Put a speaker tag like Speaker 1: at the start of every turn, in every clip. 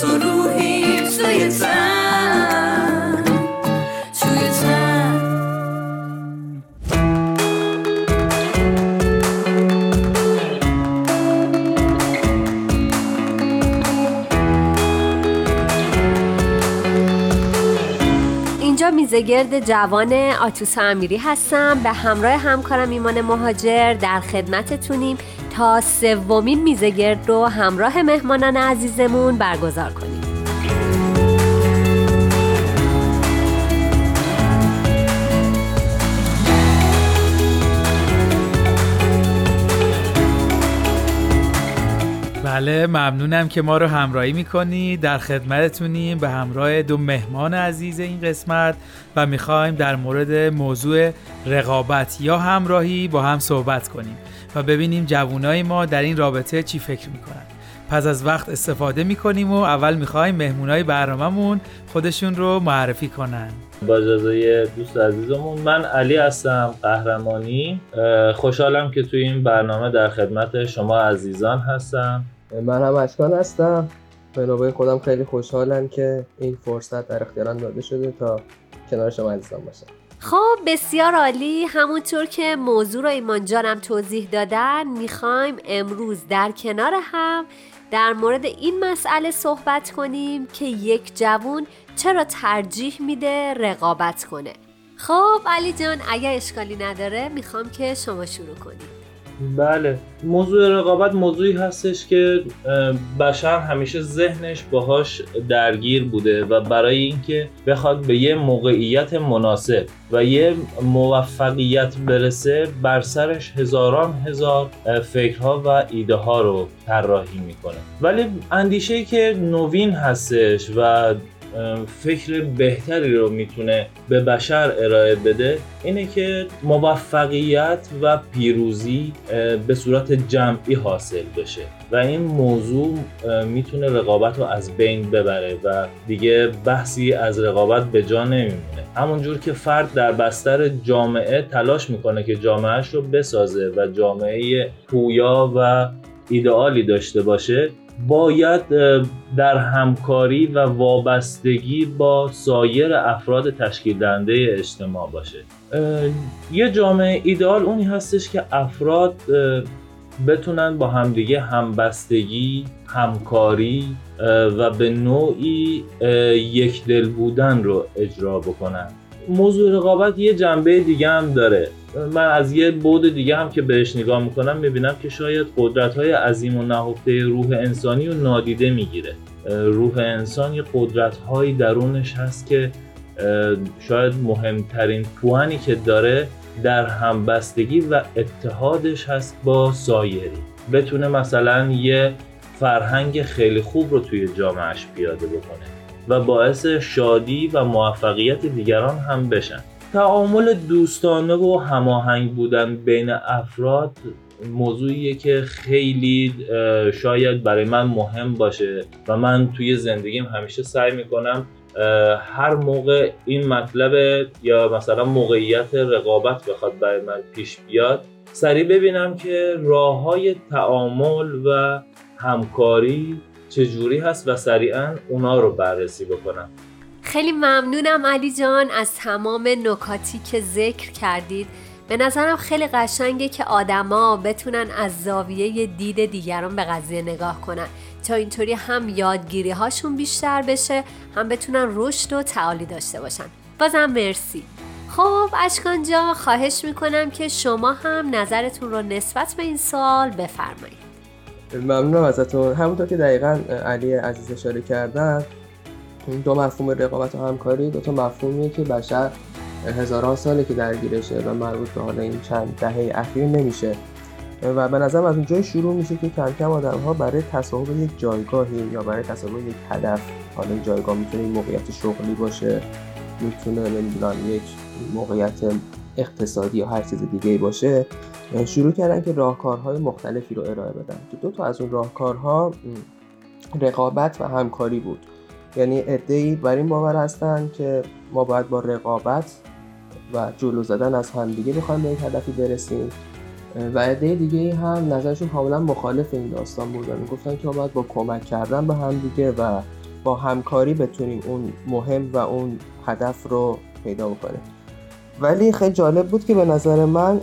Speaker 1: تن.
Speaker 2: اینجا میزگرد جوان آتوس امیری هستم. به همراه همکارم ایمان مهاجر در خدمتتونیم. تا سومین میزگرد رو همراه مهمانان عزیزمون برگزار کنیم.
Speaker 3: بله ممنونم که ما رو همراهی می‌کنی. در خدمتتونیم به همراه دو مهمان عزیز این قسمت و می‌خوایم در مورد موضوع رقابت یا همراهی با هم صحبت کنیم و ببینیم جوانای ما در این رابطه چی فکر می‌کنن. پس از وقت استفاده می‌کنیم و اول می‌خوایم مهمونای برنامهمون خودشون رو معرفی کنن.
Speaker 4: با اجازه دوست عزیزمون من علی هستم قهرمانی. خوشحالم که توی این برنامه در خدمت شما عزیزان هستم.
Speaker 5: من هم اشکان هستم. به نوبه خودم خیلی خوشحالم که این فرصت در اختیارم داده شده تا کنار شما عزیزان باشم.
Speaker 2: خب بسیار عالی. همونطور که موضوع رو ایمان جانم توضیح دادن می‌خوایم امروز در کنار هم در مورد این مسئله صحبت کنیم که یک جوون چرا ترجیح میده رقابت کنه. خب علی جان اگر اشکالی نداره می‌خوام که شما شروع کنید
Speaker 4: بله. موضوع رقابت موضوعی هستش که بشر همیشه ذهنش باهاش درگیر بوده و برای اینکه بخواد به یه موقعیت مناسب و یه موفقیت برسه بر سرش هزاران هزار فکرها و ایده ها رو طراحی می‌کنه. ولی اندیشه که نوین هستش و فکر بهتری رو می‌تونه به بشر ارائه بده اینه که موفقیت و پیروزی به صورت جمعی حاصل بشه. و این موضوع می‌تونه رقابت رو از بین ببره و دیگه بحثی از رقابت به جا نمیمونه. همونجور که فرد در بستر جامعه تلاش می‌کنه که جامعهش رو بسازه و جامعه پویا و ایدئالی داشته باشه باید در همکاری و وابستگی با سایر افراد تشکیل دهنده اجتماع باشه. یه جامعه ایدئال اونی هستش که افراد بتونن با همدیگه همبستگی همکاری و به نوعی یک دل بودن رو اجرا بکنن. موضوع رقابت یه جنبه دیگه هم داره. من از یه بود دیگه هم که بهش نگاه می‌کنم می‌بینم که شاید قدرت های عظیم و نهفته روح انسانی رو نادیده می‌گیره. روح انسان یه قدرت هایی درونش هست که شاید مهمترین پوانی که داره در همبستگی و اتحادش هست با سایری. بتونه مثلا یه فرهنگ خیلی خوب رو توی جامعهش پیاده بکنه. و باعث شادی و موفقیت دیگران هم بشن. تعامل دوستانه و هماهنگ بودن بین افراد موضوعیه که خیلی شاید برای من مهم باشه و من توی زندگیم همیشه سعی می‌کنم هر موقع این مطلب یا مثلا موقعیت رقابت بخواد برای من پیش بیاد سریع ببینم که راه های تعامل و همکاری چجوری هست و سریعا اونا رو بررسی بکنم؟
Speaker 2: خیلی ممنونم علی جان از تمام نکاتی که ذکر کردید. به نظرم خیلی قشنگه که آدما بتونن از زاویه دید دیگران به قضیه نگاه کنن. تا اینطوری هم یادگیری هاشون بیشتر بشه هم بتونن رشد و تعالی داشته باشن. بازم مرسی. خب اشکان جا خواهش می‌کنم که شما هم نظرتون رو نسبت به این سوال بفرمایید.
Speaker 5: ممنونم ازتون. همونطور که دقیقا علی عزیز اشاره کردن این دو مفهوم رقابت و همکاری دو تا مفهومیه که بشر هزاران ساله که درگیرشه و مربوط به حالا این چند دهه اخیر نمیشه. و به نظرم از اونجای شروع میشه که کم کم آدم ها برای تصاحب یک جایگاهی یا برای تصاحب یک هدف حالا این جایگاه می‌تونه این موقعیت شغلی باشه می‌تونه نمی‌دونم یک موقعیت اقتصادی یا هر چیز دیگه باشه شروع کردن که راهکارهای مختلفی رو ارائه بدن. دو تا از اون راهکارها رقابت و همکاری بود. یعنی ای بر این باور هستن که ما باید با رقابت و جلو زدن از همدیگه بخوایم به یک هدفی برسیم. و عده دیگه هم نظرشون کاملا مخالف این داستان بودن گفتن که ما باید با کمک کردن به همدیگه و با همکاری بتونیم اون مهم و اون هدف رو پیدا بکنیم. ولی خیلی جالب بود که به نظر من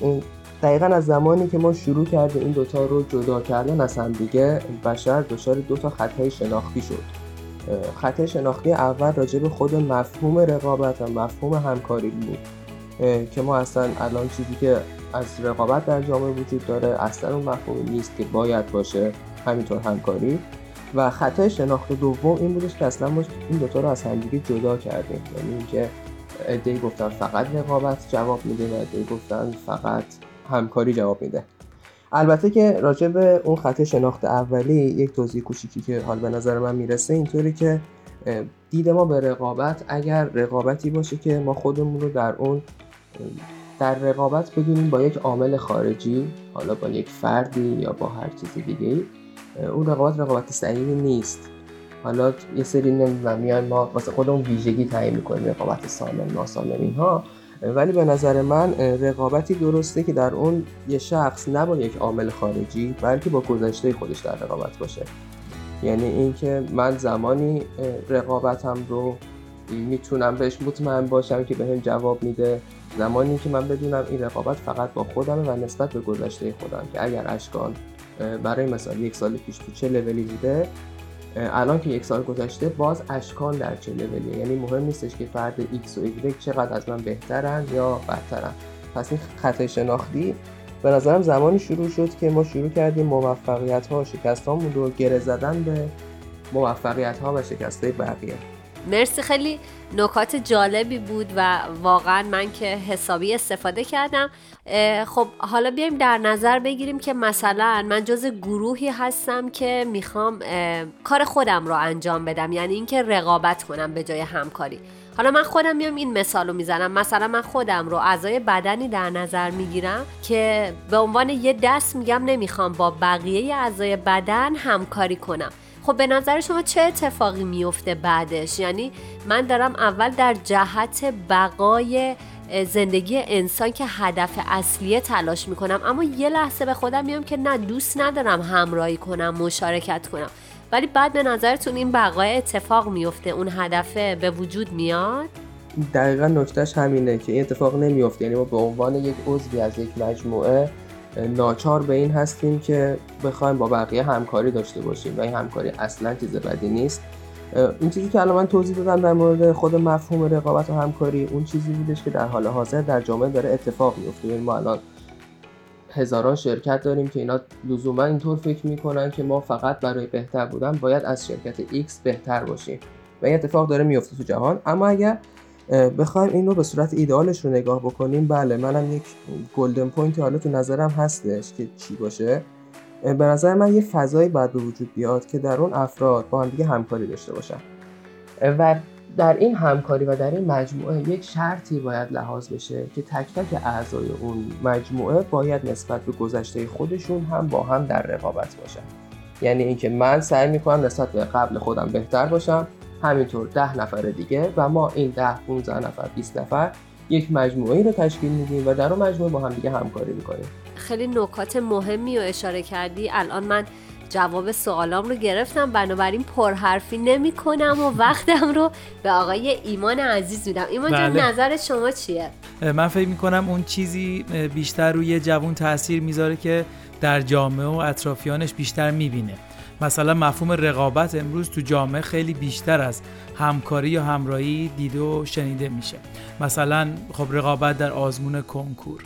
Speaker 5: دقیقا از زمانی که ما شروع کردیم این دوتا رو جدا کردن از هم دیگه بشر دچار دو تا شناختی شد. خطای شناختی اول راجع به خود مفهوم رقابت و مفهوم همکاری بود. که ما اصلا الان چیزی که از رقابت در جامعه وجود داره اصلا اون مفهومی نیست که باید باشه همینطور همکاری. و خطای شناخت دوم این بودش که اصلا ما این دوتا رو از همدیگه جدا کردیم. یعنی اینکه ادعی گفتن فقط رقابت جواب میده و ادعی گفتن فقط همکاری جواب میده. البته که راجع به اون خط شناخت اولی یک توضیح کوچیکی که حال به نظر من می‌رسه اینطوری که دید ما به رقابت اگر رقابتی باشه که ما خودمون رو در اون در رقابت بدونیم با یک عامل خارجی حالا با یک فردی یا با هر چیز دیگه اون رقابت رقابت صحیحی نیست. حالا یه سری نمی‌دونم میان ما واسه خودمون ویژگی تعیین می‌کنیم رقابت سالم ناسالم اینها. ولی به نظر من رقابتی درسته که در اون یه شخص نه با یک عامل خارجی بلکه با گذشته خودش در رقابت باشه. یعنی اینکه من زمانی رقابتم رو می‌تونم بهش مطمئن باشم که بهم جواب میده. زمانی که من بدونم این رقابت فقط با خودمه و نسبت به گذشته خودم که اگر اشکان برای مثال یک سال پیش تو چه لولی بوده الان که یک سال گذشته باز اشکان در چه لولیه یعنی مهم نیستش که فرد X و Y چقدر از من بهترن یا بدترن. پس این خطای شناختی به نظرم زمانی شروع شد که ما شروع کردیم موفقیت ها و شکست رو گره زدن به موفقیت ها و شکست بقیه.
Speaker 2: مرسی خیلی نکات جالبی بود و واقعا من که حسابی استفاده کردم. خب حالا بیایم در نظر بگیریم که مثلا من جز گروهی هستم که می‌خوام کار خودم رو انجام بدم یعنی اینکه رقابت کنم به جای همکاری. حالا من خودم میام این مثال رو می‌زنم. مثلا من خودم رو اعضای بدنی در نظر می‌گیرم که به عنوان یه دست میگم نمی‌خوام با بقیه اعضای بدن همکاری کنم. خب به نظر شما چه اتفاقی میفته بعدش؟ یعنی من دارم اول در جهت بقای زندگی انسان که هدف اصلیه تلاش می‌کنم اما یه لحظه به خودم میام که نه دوست ندارم همراهی کنم مشارکت کنم. ولی بعد به نظرتون این بقای اتفاق میفته اون هدفه به وجود میاد؟
Speaker 5: دقیقا نکتهش همینه که این اتفاق نمیفته یعنی ما به عنوان یک عضوی از یک مجموعه ناچار به این هستیم که بخوایم با بقیه همکاری داشته باشیم و این همکاری اصلا چیز بدی نیست. این چیزی که الان من توضیح دادم در مورد خود مفهوم رقابت و همکاری اون چیزی بودش که در حال حاضر در جامعه داره اتفاق میفته. یعنی ما الان هزاران شرکت داریم که اینا لزوما اینطور فکر می‌کنن که ما فقط برای بهتر بودن باید از شرکت X بهتر باشیم. و این اتفاق داره میفته تو جهان. اما اگر بخوایم این رو به صورت ایدئالش رو نگاه بکنیم. بله منم یک گلدن پوینتی حالا تو نظرم هستش که چی باشه. به نظر من یه فضایی باید به وجود بیاد که در اون افراد با هم دیگه همکاری داشته باشن. و در این همکاری و در این مجموعه یک شرطی باید لحاظ بشه که تک تک اعضای اون مجموعه باید نسبت به گذشته خودشون هم با هم در رقابت باشن. یعنی اینکه من سعی می‌کنم نسبت به قبل خودم بهتر باشم همینطور ده نفر دیگه و ما این ده 15 نفر 20 نفر یک مجموعه رو تشکیل میدیم و در اون مجموعه با هم دیگه همکاری می‌کنیم.
Speaker 2: خیلی نکات مهمی رو اشاره کردی. الان من جواب سوالام رو گرفتم. بنابراین پرحرفی نمی کنم و وقتم رو به آقای ایمان عزیز میدم. ایمان جان بله. نظر شما چیه؟
Speaker 3: من فکر می‌کنم اون چیزی بیشتر روی جوون تاثیر می‌ذاره که در جامعه و اطرافیانش بیشتر می‌بینه. مثلا مفهوم رقابت امروز تو جامعه خیلی بیشتر از همکاری یا همراهی دیده و شنیده میشه. مثلا خب رقابت در آزمون کنکور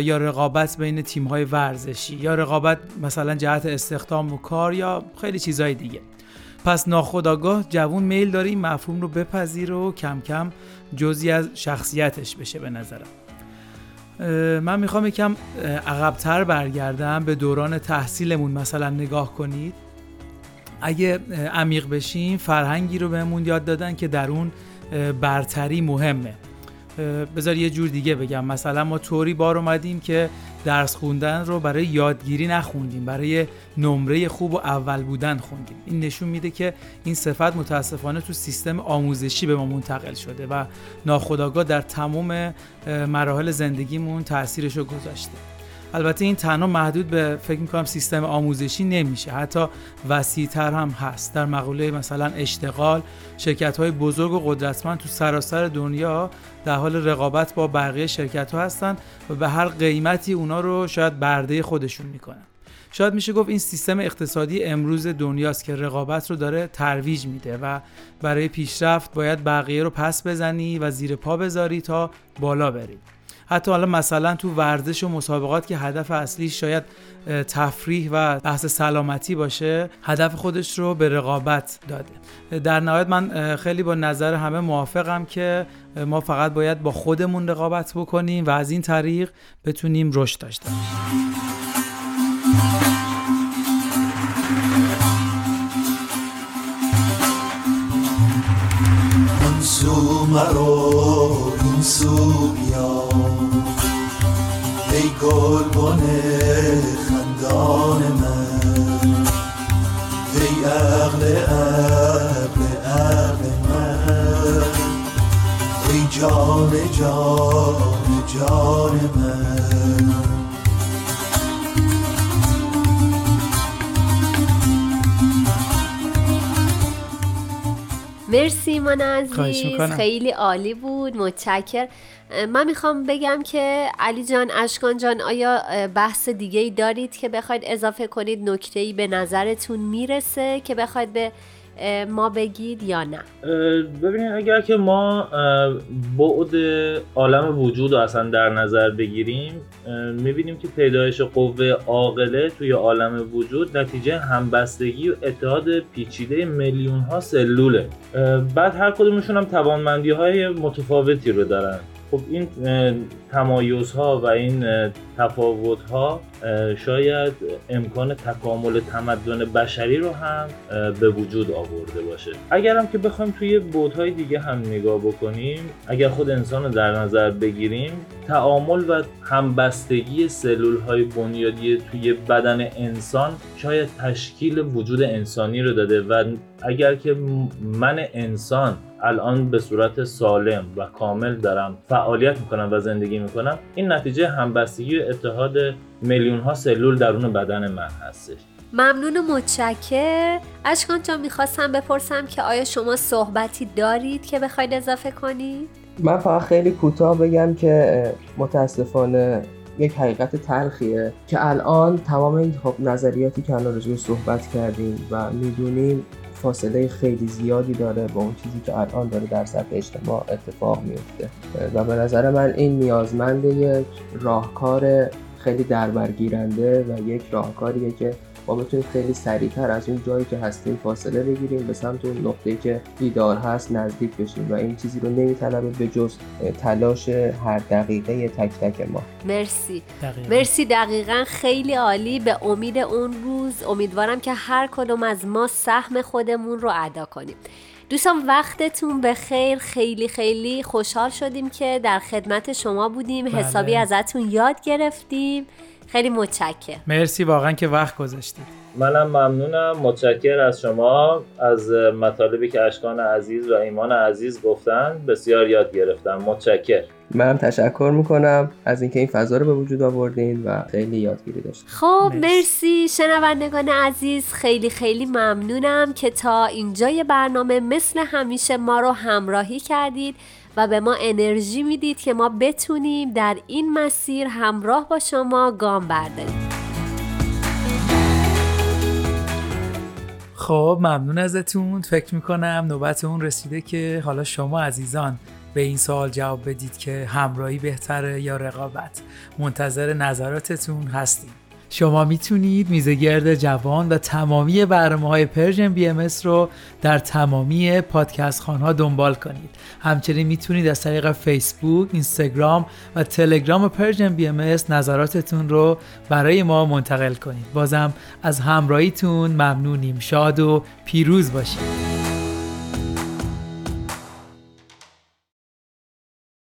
Speaker 3: یا رقابت بین تیم‌های ورزشی یا رقابت مثلا جهت استخدام و کار یا خیلی چیزهای دیگه. پس ناخداگاه جوون میل داره این مفهوم رو بپذیره و کم کم جزی از شخصیتش بشه به نظرم. من می‌خوام یکم عقبتر برگردم به دوران تحصیلمون. مثلا نگاه کنید. اگه عمیق بشیم فرهنگی رو بهمون یاد دادن که در اون برتری مهمه. بذار یه جور دیگه بگم. مثلا ما طوری بار اومدیم که درس خوندن رو برای یادگیری نخوندیم برای نمره خوب و اول بودن خوندیم. این نشون میده که این صفت متاسفانه تو سیستم آموزشی به ما منتقل شده و ناخودآگاه در تمام مراحل زندگیمون تاثیرش رو گذاشته. البته این تنها محدود به فکر می‌کنم سیستم آموزشی نمیشه. حتی وسیعتر هم هست. در مقوله مثلا اشتغال شرکت های بزرگ و قدرتمند تو سراسر دنیا در حال رقابت با بقیه شرکت ها هستن و به هر قیمتی اونا رو شاید برده خودشون می‌کنن. شاید میشه گفت این سیستم اقتصادی امروز دنیاست که رقابت رو داره ترویج میده و برای پیشرفت باید بقیه رو پس بزنی و زیر پا بذاری تا بالا بری. حتی حالا مثلا تو ورزش و مسابقات که هدف اصلی شاید تفریح و بحث سلامتی باشه هدف خودش رو به رقابت داده. در نهایت من خیلی با نظر همه موافقم که ما فقط باید با خودمون رقابت بکنیم و از این طریق بتونیم رشد داشته باشیم.
Speaker 6: این سو بیا ای گل خندان من. ای عقل عقل عقل من. ای جان جان جان من.
Speaker 2: مرسی من عزیز. خیلی عالی بود. متشکر من می‌خوام بگم که علی جان اشکان جان آیا بحث دیگه ای دارید که بخواید اضافه کنید؟ نکته ای به نظرتون می‌رسه که بخواید به ما بگید یا نه؟
Speaker 4: ببینید اگر که ما بعد عالم وجود رو اصلا در نظر بگیریم می‌بینیم که پیدایش قوه عاقله توی عالم وجود نتیجه همبستگی و اتحاد پیچیده میلیون ها سلوله بعد هر کدومشون هم توانمندی های متفاوتی رو دارن. خب این تمایز ها و این تفاوت ها شاید امکان تکامل تمدن بشری رو هم به وجود آورده باشه. اگر هم که بخوایم توی بودهای دیگه هم نگاه بکنیم اگر خود انسان رو در نظر بگیریم تعامل و همبستگی سلول های بنیادی توی بدن انسان شاید تشکیل وجود انسانی رو داده و اگر که من انسان الان به صورت سالم و کامل دارم فعالیت می‌کنم و زندگی می‌کنم این نتیجه همبستگی و اتحاد میلیون ها سلول درون بدن من هستش.
Speaker 2: ممنون و متشکر اشکان جان می‌خواستم بپرسم که آیا شما صحبتی دارید که بخواید اضافه کنید؟
Speaker 5: من فقط خیلی کوتاه بگم که متاسفانه یک حقیقت تلخیه که الان تمام این خب نظریاتی که الان رجوع صحبت کردیم و می‌دونیم فاصله خیلی زیادی داره با اون چیزی که الان داره در سطح اجتماع اتفاق میفته و به نظر من این نیازمند یک راهکار خیلی دربرگیرنده و یک راهکاریه که ما بتونیم خیلی سریعتر از اون جایی که هستیم فاصله بگیریم به سمت اون نقطه که دیدار هست نزدیک بشیم و این چیزی رو نمیطلبه به جز تلاش هر دقیقه تک تک ما.
Speaker 2: مرسی. دقیقا. مرسی دقیقا خیلی عالی. به امید اون روز امیدوارم که هر کدوم از ما سهم خودمون رو ادا کنیم. دوستان وقتتون به خیر خیلی خیلی خوشحال شدیم که در خدمت شما بودیم. بله. حسابی ازتون یاد گرفتیم. خیلی متشکر
Speaker 3: مرسی واقعا که وقت گذاشتید.
Speaker 4: منم ممنونم. متشکر از شما. از مطالبی که اشکان عزیز و ایمان عزیز گفتن بسیار یاد گرفتم. متشکر
Speaker 5: منم تشکر می‌کنم از اینکه این فضا رو به وجود آوردین و خیلی یادگیری داشتیم
Speaker 2: خب مرسی. شنوندگان عزیز خیلی خیلی ممنونم که تا اینجای برنامه مثل همیشه ما رو همراهی کردید و به ما انرژی می‌دید که ما بتونیم در این مسیر همراه با شما گام برداریم.
Speaker 3: خب ممنون ازتون. فکر می‌کنم نوبت اون رسیده که حالا شما عزیزان به این سوال جواب بدید که همراهی بهتره یا رقابت. منتظر نظراتتون هستیم. شما می‌تونید میزگرد جوان و تمامی برنامه های Persian BM رو در تمامی پادکست خوان‌ها دنبال کنید. همچنین می‌تونید از طریق فیسبوک، اینستاگرام و تلگرام Persian BM نظراتتون رو برای ما منتقل کنید. بازم از همراهیتون ممنونیم. شاد و پیروز باشید.